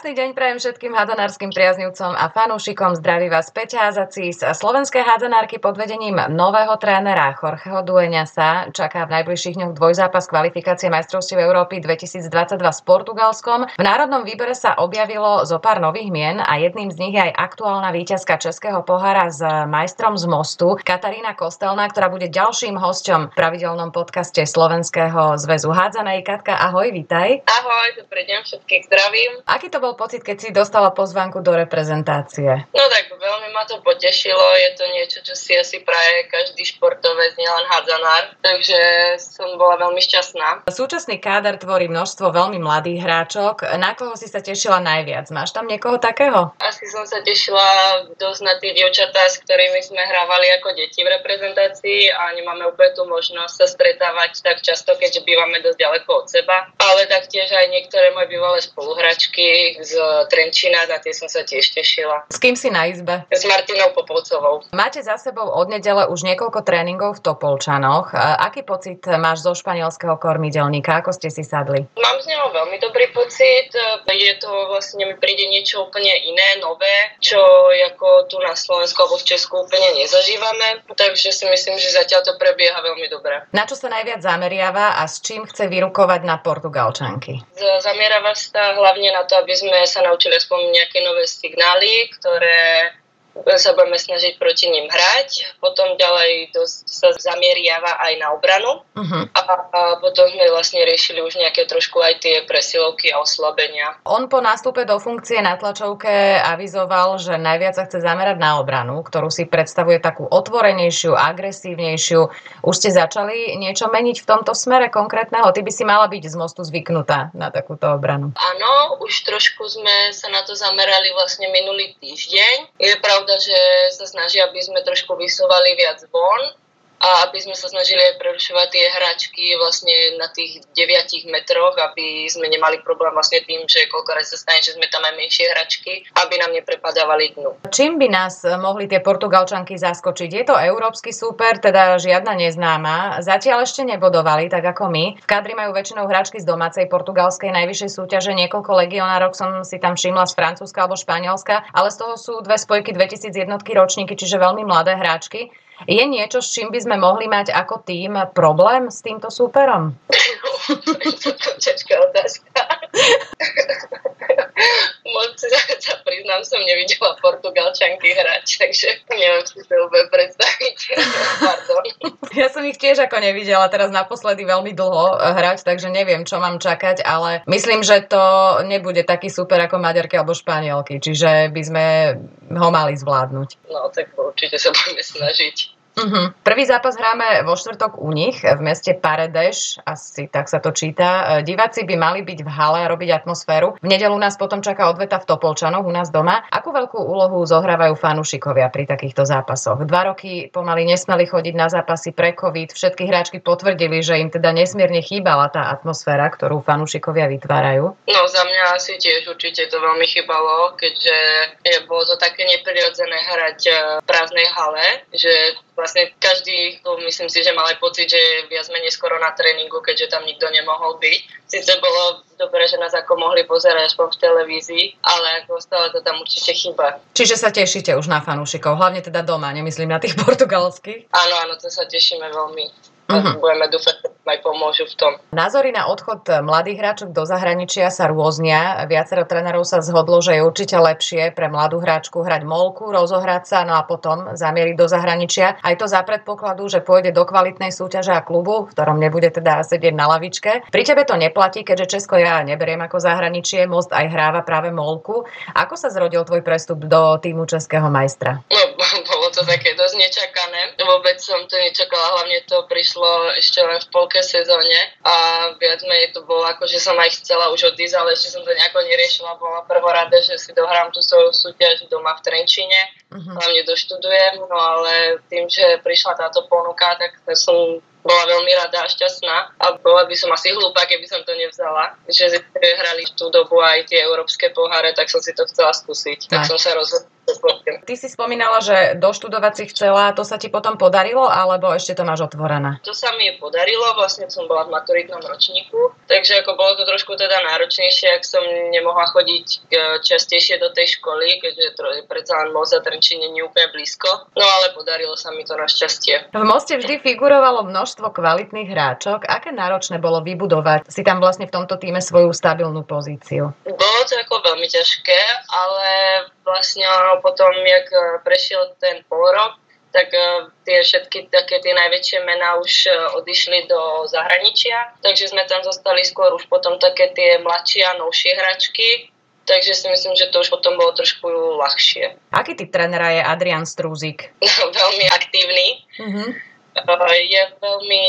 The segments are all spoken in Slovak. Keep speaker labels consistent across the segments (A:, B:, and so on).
A: Krásny deň prajem všetkým hádzanárskym priaznivcom a fanúšikom. Zdraví vás Peťa Azacís. Slovenské hádzanárky pod vedením nového trénera Jorgeho Dueňa sa čaká v najbližších dňoch dvojzápas kvalifikácie majstrovstiev Európy 2022 s Portugalskom. V národnom výbere sa objavilo zo pár nových mien a jedným z nich je aj aktuálna víťazka Českého pohára s majstrom z Mostu Katarína Kostelná, ktorá bude ďalším hosťom v pravidelnom podcaste Slovenského zväzu hádzanej. Katka, ahoj, vítaj.
B: Ahoj, dobrý deň, všetkých zdravím.
A: Aký to bol pocit, keď si dostala pozvánku do reprezentácie?
B: No tak veľmi ma to potešilo, je to niečo, čo si asi praje každý športovec, nielen hádzanár, takže som bola veľmi šťastná.
A: Súčasný káder tvorí množstvo veľmi mladých hráčok. Na koho si sa tešila najviac? Máš tam niekoho takého?
B: Asi som sa tešila dosť na tie dievčatá, s ktorými sme hrávali ako deti v reprezentácii a nemáme úplne tú možnosť sa stretávať tak často, keďže bývame dosť ďaleko od seba. Ale taktiež aj niektoré moje bývalé spoluhračky z Trenčína, na tie som sa tiež tešila.
A: S kým si na izbe?
B: S Martinou Popolcovou.
A: Máte za sebou od nedele už niekoľko tréningov v Topolčanoch. Aký pocit máš zo španielského kormidelníka? Ako ste si sadli?
B: Mám z neho veľmi dobrý pocit. Je to vlastne, mi príde niečo úplne iné, nové, čo ako tu na Slovensku alebo v Česku úplne nezažívame. Takže si myslím, že zatiaľ to prebieha veľmi dobre.
A: Na čo sa najviac zameriava a s čím chce vyrukovať na Portugalčanky?
B: Zameriava sa hlavne na to, aby sme sa naučili aspoň nejaké nové signály, ktoré sa budeme snažiť proti ním hrať. Potom ďalej to sa zamieriava aj na obranu. Uh-huh. A, a potom sme vlastne riešili už nejaké trošku aj tie presilovky a oslabenia.
A: On po nástupe do funkcie na tlačovke avizoval, že najviac sa chce zamerať na obranu, ktorú si predstavuje takú otvorenejšiu, agresívnejšiu. Už ste začali niečo meniť v tomto smere konkrétneho? Ty by si mala byť z mostu zvyknutá na takúto obranu.
B: Áno, už trošku sme sa na to zamerali vlastne minulý týždeň. Je pravda, pravda, že sa snaží, aby sme trošku vysúvali viac von, a aby sme sa snažili aj prerušovať tie hračky vlastne na tých 9 metroch, aby sme nemali problém vlastne tým, že koľko raz sa stane, že sme tam aj menšie hračky, aby nám neprepadávali dnu.
A: Čím by nás mohli tie Portugalčanky zaskočiť? Je to európsky súper, teda žiadna neznáma. Zatiaľ ešte nebodovali, tak ako my. V kadri majú väčšinou hračky z domácej portugalskej najvyššej súťaže. Niekoľko legionárok som si tam všimla z Francúzska alebo Španielska, ale z toho sú dve spojky 2001 ročníky, čiže veľmi mladé hráčky. Je niečo, s čím by sme mohli mať ako tým problém s týmto súperom?
B: Ťažká otázka. Moc sa priznám, som nevidela Portugalčanky hrať, takže neviem si to úplne predstaviť. Pardon.
A: Ja som ich tiež ako nevidela teraz naposledy veľmi dlho hrať, takže neviem, čo mám čakať, ale myslím, že to nebude taký super ako Maďarky alebo Španielky, čiže by sme ho mali zvládnuť.
B: No, tak určite sa budeme snažiť.
A: Uh-huh. Prvý zápas hráme vo štvrtok u nich v meste Paredeš, asi tak sa to číta. E, diváci by mali byť v hale a robiť atmosféru. V nedelu nás potom čaká odveta v Topolčanoch u nás doma. Akú veľkú úlohu zohrávajú fanúšikovia pri takýchto zápasoch? Dva roky pomaly nesmeli chodiť na zápasy pre COVID. Všetky hráčky potvrdili, že im teda nesmierne chýbala tá atmosféra, ktorú fanúšikovia vytvárajú.
B: No za mňa asi tiež určite to veľmi chýbalo, keďže je, bolo to také neprirodzené hrať e, v prázdnej hale, že vlastne každý, myslím si, že mal aj pocit, že je viac menej skoro na tréningu, keďže tam nikto nemohol byť. Sice bolo dobre, že nás ako mohli pozerať aspoň v televízii, ale ako stále to tam určite chyba.
A: Čiže sa tešíte už na fanúšikov, hlavne teda doma, nemyslím na tých portugalských?
B: Áno, áno, to sa tešíme veľmi. Uh-huh. Budeme dúfať, aj pomôžu v tom.
A: Názory na odchod mladých hráčok do zahraničia sa rôznia. Viacero trénerov sa zhodlo, že je určite lepšie pre mladú hráčku hrať molku, rozohrať sa, no a potom zamieriť do zahraničia. Aj to za predpokladu, že pôjde do kvalitnej súťaže a klubu, v ktorom nebude teda sedieť na lavičke. Pri tebe to neplatí, keďže Česko ja neberiem ako zahraničie, Most aj hráva práve molku. Ako sa zrodil tvoj prestup do týmu českého majstra?
B: No, bolo to také dosť nečakané. Vôbec som to nečakala, hlavne to prišlo ešte len v polke sezóne a viac menej to bolo ako, že som aj chcela už odísť, ale ešte som to nejako neriešila. Bola prvorada, že si dohrám tú svoju súťaž doma v Trenčine, uh-huh. hlavne doštudujem, no ale tým, že prišla táto ponuka, tak som bola veľmi rada a šťastná a bola by som asi hlúpa, keby som to nevzala. Že hrali v tú dobu aj tie európske poháre, tak som si to chcela skúsiť. Tak, tak som sa rozhodla
A: Ty si spomínala, že doštudovať si chcela, to sa ti potom podarilo, alebo ešte to máš otvorené?
B: To sa mi podarilo, vlastne som bola v maturitnom ročníku, takže ako bolo to trošku teda náročnejšie, ak som nemohla chodiť e, častejšie do tej školy, keďže predsa len Moza Trenčín nie úplne blízko, no ale podarilo sa mi to našťastie.
A: V Moste vždy figurovalo množstvo kvalitných hráčok. Aké náročné bolo vybudovať si tam vlastne v tomto týme svoju stabilnú pozíciu?
B: Bolo to ako veľmi ťažké, ale vlastne potom, jak e, prešiel ten pol rok, tak uh, tie všetky také tie najväčšie mená už uh, odišli do zahraničia, takže sme tam zostali skôr už potom také tie mladšie a novšie hračky, takže si myslím, že to už potom bolo trošku ľahšie.
A: Aký typ trénera je Adrian Strúzik?
B: veľmi aktívny, uh, je veľmi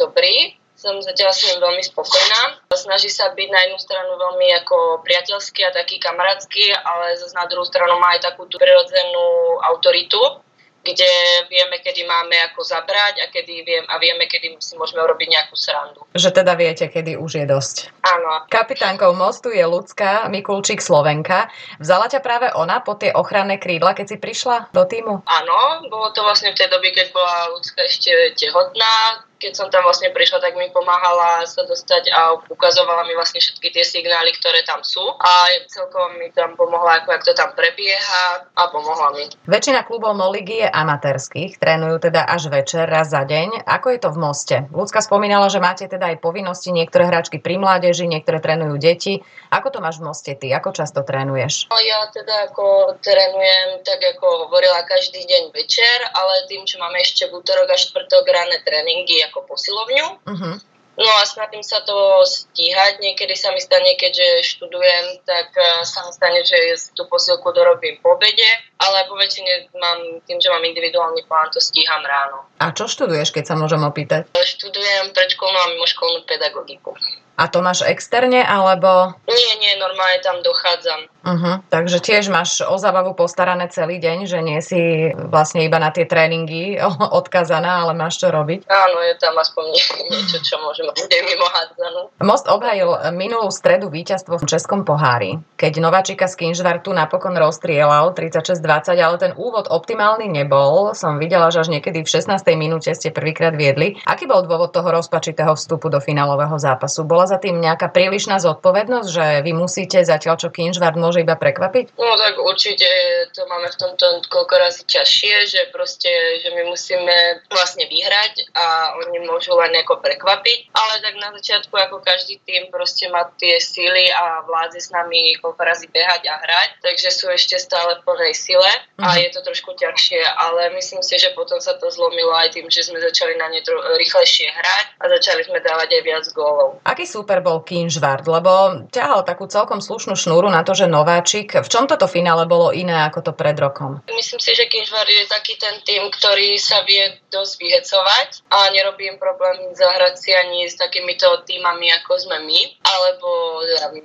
B: dobrý, som zatiaľ s ním veľmi spokojná. Snaží sa byť na jednu stranu veľmi ako priateľský a taký kamarátsky, ale zase na druhú stranu má aj takú tú prirodzenú autoritu kde vieme, kedy máme ako zabrať a, kedy viem, a vieme, kedy si môžeme urobiť nejakú srandu.
A: Že teda viete, kedy už je dosť.
B: Áno.
A: Kapitánkou mostu je ľudská Mikulčík Slovenka. Vzala ťa práve ona po tie ochranné krídla, keď si prišla do týmu?
B: Áno, bolo to vlastne v tej dobe, keď bola ľudská ešte tehotná, keď som tam vlastne prišla, tak mi pomáhala sa dostať a ukazovala mi vlastne všetky tie signály, ktoré tam sú a celkom mi tam pomohla, ako, ako to tam prebieha a pomohla mi.
A: Väčšina klubov Moligy je amatérských, trénujú teda až večer, raz za deň. Ako je to v Moste? Ľudská spomínala, že máte teda aj povinnosti, niektoré hráčky pri mládeži, niektoré trénujú deti. Ako to máš v Moste ty? Ako často trénuješ?
B: No, ja teda ako trénujem, tak ako hovorila, každý deň večer, ale tým, čo máme ešte v útorok a štvrtok ranné tréningy, ako posilovňu. Uh-huh. No a snažím sa to stíhať. Niekedy sa mi stane, keďže študujem, tak e, sa mi stane, že tú posilku dorobím po obede, ale po väčšine mám, tým, že mám individuálny plán, to stíham ráno.
A: A čo študuješ, keď sa môžem opýtať?
B: Študujem predškolnú a mimoškolnú pedagogiku.
A: A to máš externe, alebo?
B: Nie, nie, normálne tam dochádzam.
A: Uh-huh. Takže tiež máš o zábavu postarané celý deň, že nie si vlastne iba na tie tréningy odkazaná, ale máš čo robiť?
B: Áno, je tam aspoň niečo, čo môžem robiť mimo hádzanú.
A: Most obhajil minulú stredu víťazstvo v Českom pohári, keď Nováčika z Kinžvartu napokon rozstrielal 36-20, ale ten úvod optimálny nebol. Som videla, že až niekedy v 16. minúte ste prvýkrát viedli. Aký bol dôvod toho rozpačitého vstupu do finálového zápasu? Bola za tým nejaká prílišná zodpovednosť, že vy musíte zatiaľ, čo Kinžvart môže iba prekvapiť?
B: No tak určite to máme v tomto koľko razy ťažšie, že proste, že my musíme vlastne vyhrať a oni môžu len nejako prekvapiť, ale tak na začiatku ako každý tým proste má tie síly a vládze s nami koľko razy behať a hrať, takže sú ešte stále v plnej sile a mm. je to trošku ťažšie, ale myslím si, že potom sa to zlomilo aj tým, že sme začali na ne rýchlejšie hrať a začali sme dávať aj viac gólov.
A: Aký super bol Kinžvart, lebo ťahal takú celkom slušnú šnúru na to, že Nováčik. V čom toto finále bolo iné ako to pred rokom?
B: Myslím si, že Kinžvart je taký ten tým, ktorý sa vie dosť vyhecovať a nerobí im problém zahrať si ani s takýmito týmami, ako sme my, alebo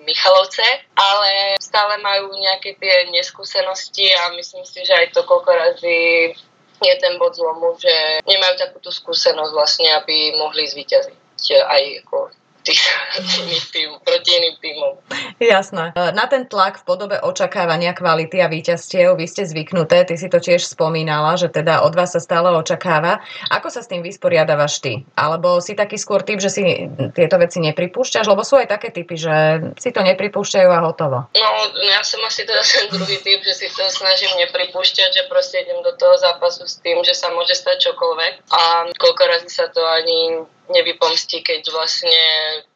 B: Michalovce, ale stále majú nejaké tie neskúsenosti a myslím si, že aj to koľko razy je ten bod zlomu, že nemajú takúto skúsenosť vlastne, aby mohli zvíťaziť aj ako tým, proti iným týmom.
A: Jasné. E, na ten tlak v podobe očakávania kvality a víťazstiev vy ste zvyknuté, ty si to tiež spomínala, že teda od vás sa stále očakáva. Ako sa s tým vysporiadavaš ty? Alebo si taký skôr typ, že si tieto veci nepripúšťaš? Lebo sú aj také typy, že si to nepripúšťajú a hotovo.
B: No, ja som asi teda ten druhý typ, že si to snažím nepripúšťať, že proste idem do toho zápasu s tým, že sa môže stať čokoľvek. A koľko razy sa to ani nevypomstí, keď vlastne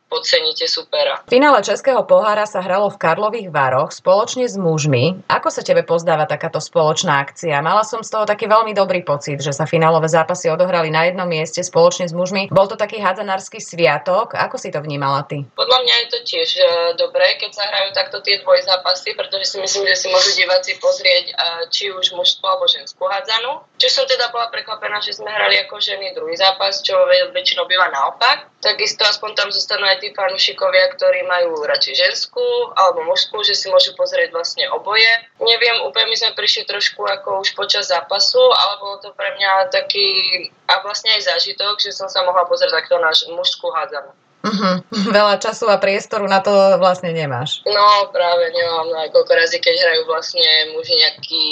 B: podceníte supera.
A: V finále Českého pohára sa hralo v Karlových Vároch spoločne s mužmi. Ako sa tebe pozdáva takáto spoločná akcia? Mala som z toho taký veľmi dobrý pocit, že sa finálové zápasy odohrali na jednom mieste spoločne s mužmi. Bol to taký hádzanársky sviatok. Ako si to vnímala ty?
B: Podľa mňa je to tiež uh, dobré, keď sa hrajú takto tie dvoj zápasy, pretože si myslím, že si môžu diváci pozrieť uh, či už mužskú alebo ženskú hádzanú. Čiže som teda bola prekvapená, že sme hrali ako ženy druhý zápas, čo väčšinou býva naopak. Takisto aspoň tam zostanú aj tí fanúšikovia, ktorí majú radšej ženskú alebo mužskú, že si môžu pozrieť vlastne oboje. Neviem, úplne my sme prišli trošku ako už počas zápasu, ale bolo to pre mňa taký a vlastne aj zážitok, že som sa mohla pozrieť takto na mužskú hádzanú.
A: Uh-huh. Veľa času a priestoru na to vlastne nemáš.
B: No práve nemám, no, koľko razy, keď hrajú vlastne muži nejaký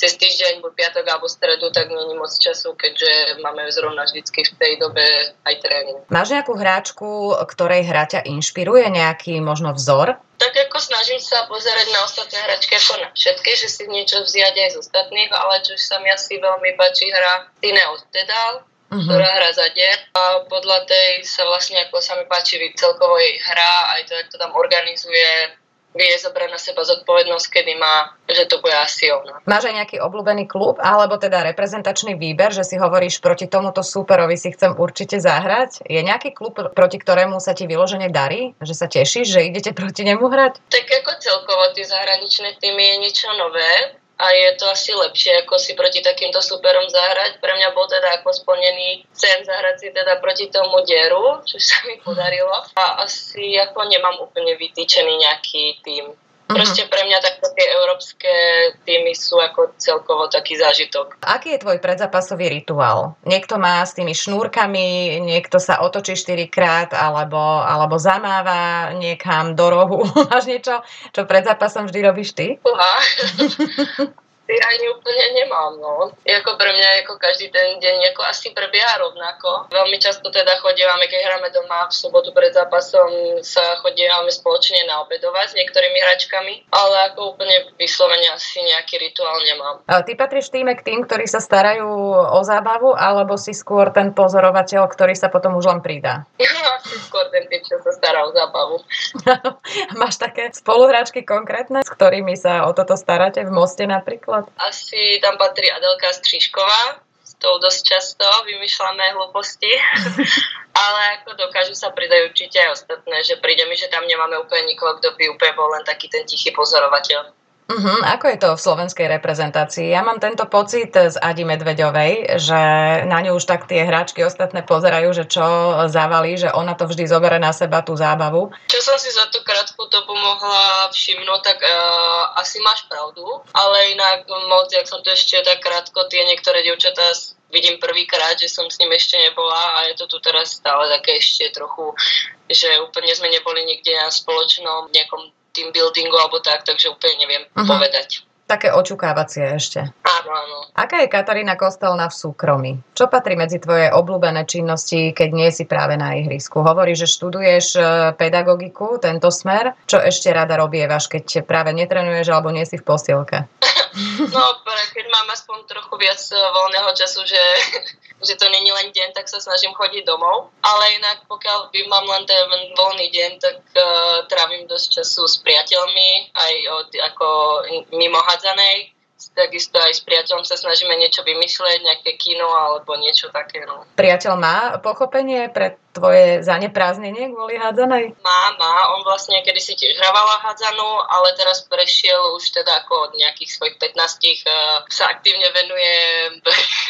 B: cez týždeň, buď piatok alebo stredu, tak není moc času, keďže máme zrovna vždycky v tej dobe aj tréning.
A: Máš nejakú hráčku, ktorej hra ťa inšpiruje, nejaký možno vzor?
B: Tak ako snažím sa pozerať na ostatné hračky ako na všetky, že si niečo vziať aj z ostatných, ale čo sa mi asi veľmi páči hra Tine Ottedal, uh-huh. ktorá hra za deň a podľa tej sa vlastne ako sa mi páči celkovo jej hra, aj to, jak to tam organizuje, vie zobrať na seba zodpovednosť, kedy má, že to bude asi ona.
A: Máš aj nejaký obľúbený klub, alebo teda reprezentačný výber, že si hovoríš, proti tomuto superovi si chcem určite zahrať? Je nejaký klub, proti ktorému sa ti vyložene darí? Že sa tešíš, že idete proti nemu hrať?
B: Tak ako celkovo tie zahraničné týmy je niečo nové, a je to asi lepšie, ako si proti takýmto superom zahrať. Pre mňa bol teda ako splnený sen zahrať si teda proti tomu dieru, čo sa mi podarilo. A asi ako nemám úplne vytýčený nejaký tým. Mhm. Proste pre mňa takto tie európske týmy sú ako celkovo taký zážitok.
A: Aký je tvoj predzápasový rituál? Niekto má s tými šnúrkami, niekto sa otočí 4 krát alebo, alebo zamáva niekam do rohu. Máš niečo, čo pred zápasom vždy robíš ty?
B: Uha. asi ani úplne nemám, no. Ako pre mňa ako každý ten deň ako asi prebieha rovnako. Veľmi často teda chodívame, keď hráme doma v sobotu pred zápasom, sa chodívame spoločne na obedovať s niektorými hračkami, ale ako úplne vyslovene asi nejaký rituál nemám.
A: A ty patríš týme k tým, ktorí sa starajú o zábavu, alebo si skôr ten pozorovateľ, ktorý sa potom už len pridá?
B: asi skôr ten typ, čo sa stará o zábavu.
A: Máš také spoluhráčky konkrétne, s ktorými sa o toto staráte v Moste napríklad?
B: Napríklad? Asi tam patrí Adelka Stříšková, s tou dosť často vymýšľame hlúposti, ale ako dokážu sa pridať určite aj ostatné, že príde mi, že tam nemáme úplne nikoho, kto by úplne bol len taký ten tichý pozorovateľ.
A: Uh-huh. Ako je to v slovenskej reprezentácii? Ja mám tento pocit z Adi Medveďovej, že na ňu už tak tie hráčky ostatné pozerajú, že čo zavalí, že ona to vždy zoberie na seba tú zábavu.
B: Čo som si za tú krátku dobu mohla všimnúť, tak uh, asi máš pravdu, ale inak moc, jak som to ešte tak krátko, tie niektoré dievčatá vidím prvýkrát, že som s ním ešte nebola a je to tu teraz stále také ešte trochu, že úplne sme neboli nikde na spoločnom nejakom team buildingu alebo tak, takže úplne neviem uh-huh. povedať.
A: Také očukávacie ešte.
B: Áno, áno.
A: Aká je Katarína Kostelná v súkromí? Čo patrí medzi tvoje obľúbené činnosti, keď nie si práve na ihrisku? Hovorí, že študuješ e, pedagogiku, tento smer. Čo ešte rada robievaš, keď práve netrenuješ alebo nie si v posielke?
B: No, keď mám aspoň trochu viac eh, voľného času, že, že to není len deň, tak sa snažím chodiť domov. Ale inak, pokiaľ by mám len ten voľný deň, tak uh, trávim dosť času s priateľmi, aj od, ako mimo hadzanej takisto aj s priateľom sa snažíme niečo vymyslieť, nejaké kino alebo niečo také. No.
A: Priateľ má pochopenie pre tvoje zanepráznenie kvôli hádzanej?
B: Má, má. On vlastne kedy si tiež hrávala hádzanú, ale teraz prešiel už teda ako od nejakých svojich 15 uh, eh, sa aktívne venuje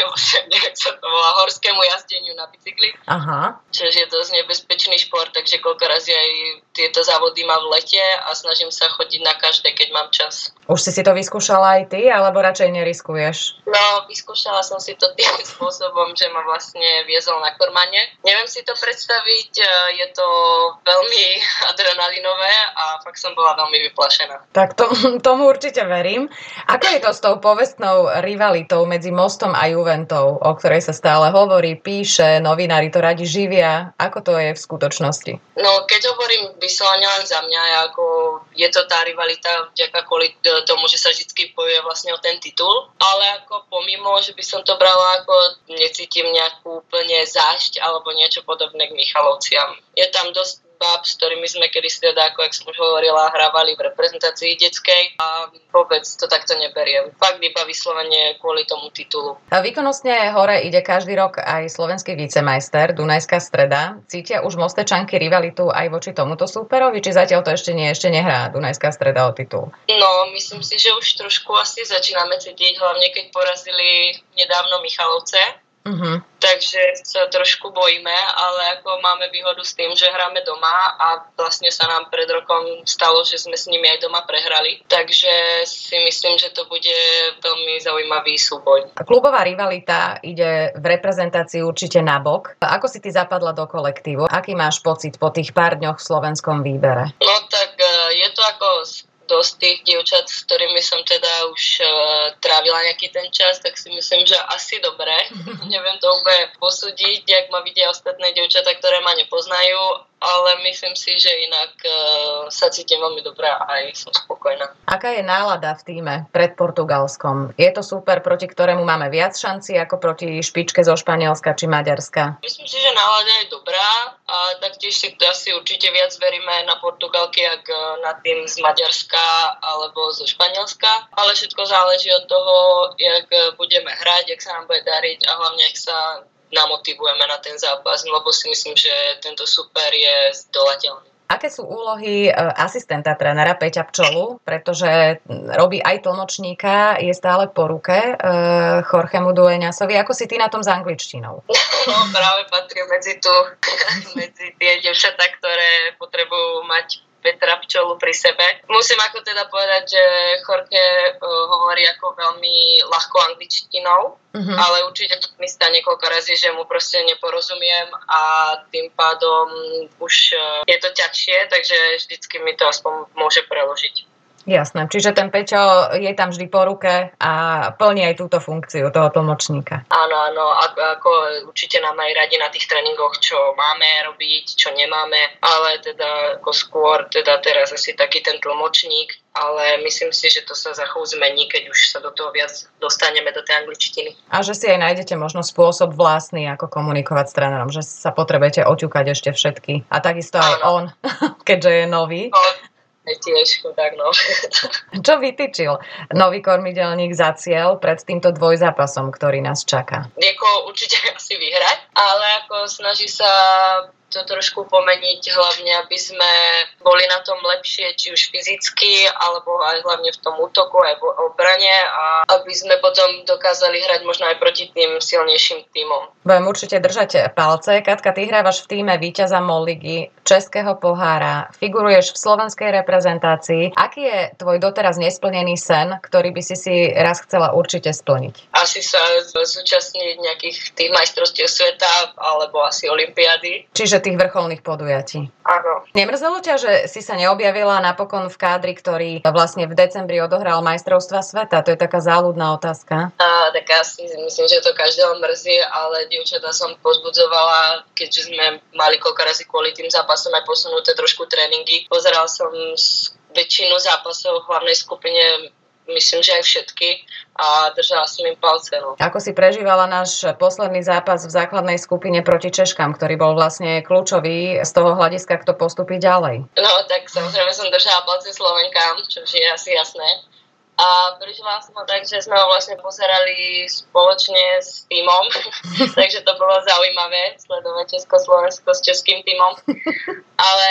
B: neviem, sa to volá, horskému jazdeniu na bicykli. Aha. Čiže je dosť nebezpečný šport, takže koľko razy aj tieto závody má v lete a snažím sa chodiť na každé, keď mám čas.
A: Už si si to vyskúšala aj ty, alebo radšej neriskuješ?
B: No, vyskúšala som si to tým spôsobom, že ma vlastne viezol na kormane. Neviem si to predstaviť, e, je to veľmi adrenalinové a fakt som bola veľmi vyplašená.
A: Tak to, tomu určite verím. Ako je to s tou povestnou rivalitou medzi Mostom a Juventou, o ktorej sa stále hovorí, píše, novinári to radi živia? Ako to je v skutočnosti?
B: No, keď hovorím vyslovene len za mňa, ako je to tá rivalita vďaka kvôli tomu, že sa vždy bojuje vlastne o ten titul, ale ako pomimo, že by som to brala ako necítim nejakú úplne zášť alebo niečo podobné k Michalovciam. Je tam dosť bab, s ktorými sme kedy teda, ako jak som už hovorila, hrávali v reprezentácii detskej a vôbec to takto neberiem. Fakt iba vyslovene kvôli tomu titulu.
A: A výkonnostne hore ide každý rok aj slovenský vicemajster Dunajská streda. Cítia už Mostečanky rivalitu aj voči tomuto súperovi, či zatiaľ to ešte nie, ešte nehrá Dunajská streda o titul?
B: No, myslím si, že už trošku asi začíname cítiť, hlavne keď porazili nedávno Michalovce Uh-huh. Takže sa trošku bojíme, ale ako máme výhodu s tým, že hráme doma a vlastne sa nám pred rokom stalo, že sme s nimi aj doma prehrali. Takže si myslím, že to bude veľmi zaujímavý súboj.
A: Klubová rivalita ide v reprezentácii určite na bok. Ako si ty zapadla do kolektívu? Aký máš pocit po tých pár dňoch v slovenskom výbere?
B: No tak e, je to ako dosť tých dievčat, s ktorými som teda už uh, trávila nejaký ten čas, tak si myslím, že asi dobre. Neviem to úplne posúdiť, jak ma vidia ostatné dievčatá, ktoré ma nepoznajú, ale myslím si, že inak uh, sa cítim veľmi dobré a aj som spokojná.
A: Aká je nálada v týme pred Portugalskom? Je to super, proti ktorému máme viac šanci ako proti špičke zo Španielska či Maďarska?
B: Myslím si, že nálada je dobrá a taktiež si asi určite viac veríme na Portugalky, ak e, na tým z Maďarska alebo zo Španielska, ale všetko záleží od toho, jak budeme hrať, jak sa nám bude dariť a hlavne, ak sa namotivujeme na ten zápas, lebo si myslím, že tento super je zdolateľný.
A: Aké sú úlohy e, asistenta trénera Peťa Pčolu, pretože robí aj tlmočníka, je stále po ruke uh, Jorgemu Dueňasovi. Ako si ty na tom s angličtinou?
B: No práve patrí medzi, tu, medzi tie devčatá, ktoré potrebujú mať Petra Pčolu pri sebe. Musím ako teda povedať, že Jorge uh, hovorí ako veľmi ľahko angličtinou, uh-huh. ale určite to mi stane niekoľko razy, že mu proste neporozumiem a tým pádom už uh, je to ťažšie, takže vždycky mi to aspoň môže preložiť.
A: Jasné, čiže ten Peťo je tam vždy po ruke a plní aj túto funkciu toho tlmočníka.
B: Áno, áno, ako, určite nám aj radi na tých tréningoch, čo máme robiť, čo nemáme, ale teda ako skôr teda teraz asi taký ten tlmočník, ale myslím si, že to sa za chvíľu zmení, keď už sa do toho viac dostaneme do tej angličtiny.
A: A že si aj nájdete možno spôsob vlastný, ako komunikovať s trénerom, že sa potrebujete oťukať ešte všetky. A takisto aj Áno. on, keďže je nový. No,
B: tiež, tak no.
A: Čo vytýčil nový kormidelník za cieľ pred týmto dvojzápasom, ktorý nás čaká?
B: Nieko určite asi vyhrať, ale ako snaží sa to trošku pomeniť, hlavne aby sme boli na tom lepšie, či už fyzicky, alebo aj hlavne v tom útoku, aj v obrane a aby sme potom dokázali hrať možno aj proti tým silnejším týmom.
A: Budem určite držať palce. Katka, ty hrávaš v týme víťaza Molligy, Českého pohára, figuruješ v slovenskej reprezentácii. Aký je tvoj doteraz nesplnený sen, ktorý by si si raz chcela určite splniť?
B: Asi sa zúčastniť nejakých tých majstrovstiev sveta alebo asi olympiády.
A: Čiže tých vrcholných podujatí.
B: Áno.
A: Nemrzelo ťa, že si sa neobjavila napokon v kádri, ktorý vlastne v decembri odohral majstrovstva sveta? To je taká záľudná otázka.
B: A, tak asi myslím, že to každého mrzí, ale dievčatá som pozbudzovala, keďže sme mali koľko razy kvôli tým zápasom aj posunuté trošku tréningy. Pozeral som väčšinu zápasov v hlavnej skupine myslím, že aj všetky a držala som im palce. No.
A: Ako si prežívala náš posledný zápas v základnej skupine proti Češkám, ktorý bol vlastne kľúčový z toho hľadiska, kto postupí ďalej?
B: No tak samozrejme som držala palce Slovenkám, čo je asi jasné a prežila som tak, že sme ho vlastne pozerali spoločne s týmom, takže to bolo zaujímavé sledovať Československo s českým týmom. Ale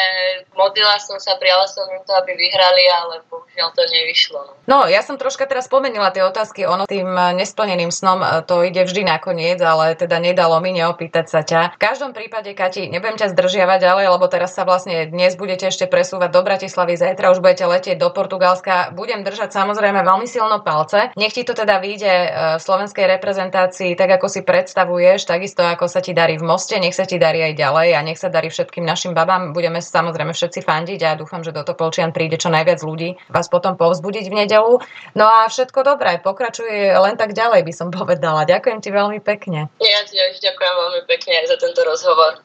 B: modlila som sa, prijala som im to, aby vyhrali, ale bohužiaľ to nevyšlo.
A: No. ja som troška teraz spomenula tie otázky, ono tým nesplneným snom e, to ide vždy nakoniec, ale teda nedalo mi neopýtať sa ťa. V každom prípade, Kati, nebudem ťa zdržiavať ďalej, lebo teraz sa vlastne dnes budete ešte presúvať do Bratislavy, zajtra už budete letieť do Portugalska. Budem držať samozrejme držíme veľmi silno palce. Nech ti to teda vyjde e, v slovenskej reprezentácii tak, ako si predstavuješ, takisto ako sa ti darí v moste, nech sa ti darí aj ďalej a nech sa darí všetkým našim babám. Budeme samozrejme všetci fandiť a dúfam, že do Topolčian príde čo najviac ľudí vás potom povzbudiť v nedelu. No a všetko dobré, pokračuje len tak ďalej, by som povedala. Ďakujem ti veľmi pekne.
B: Ja ti ďakujem veľmi pekne aj za tento rozhovor.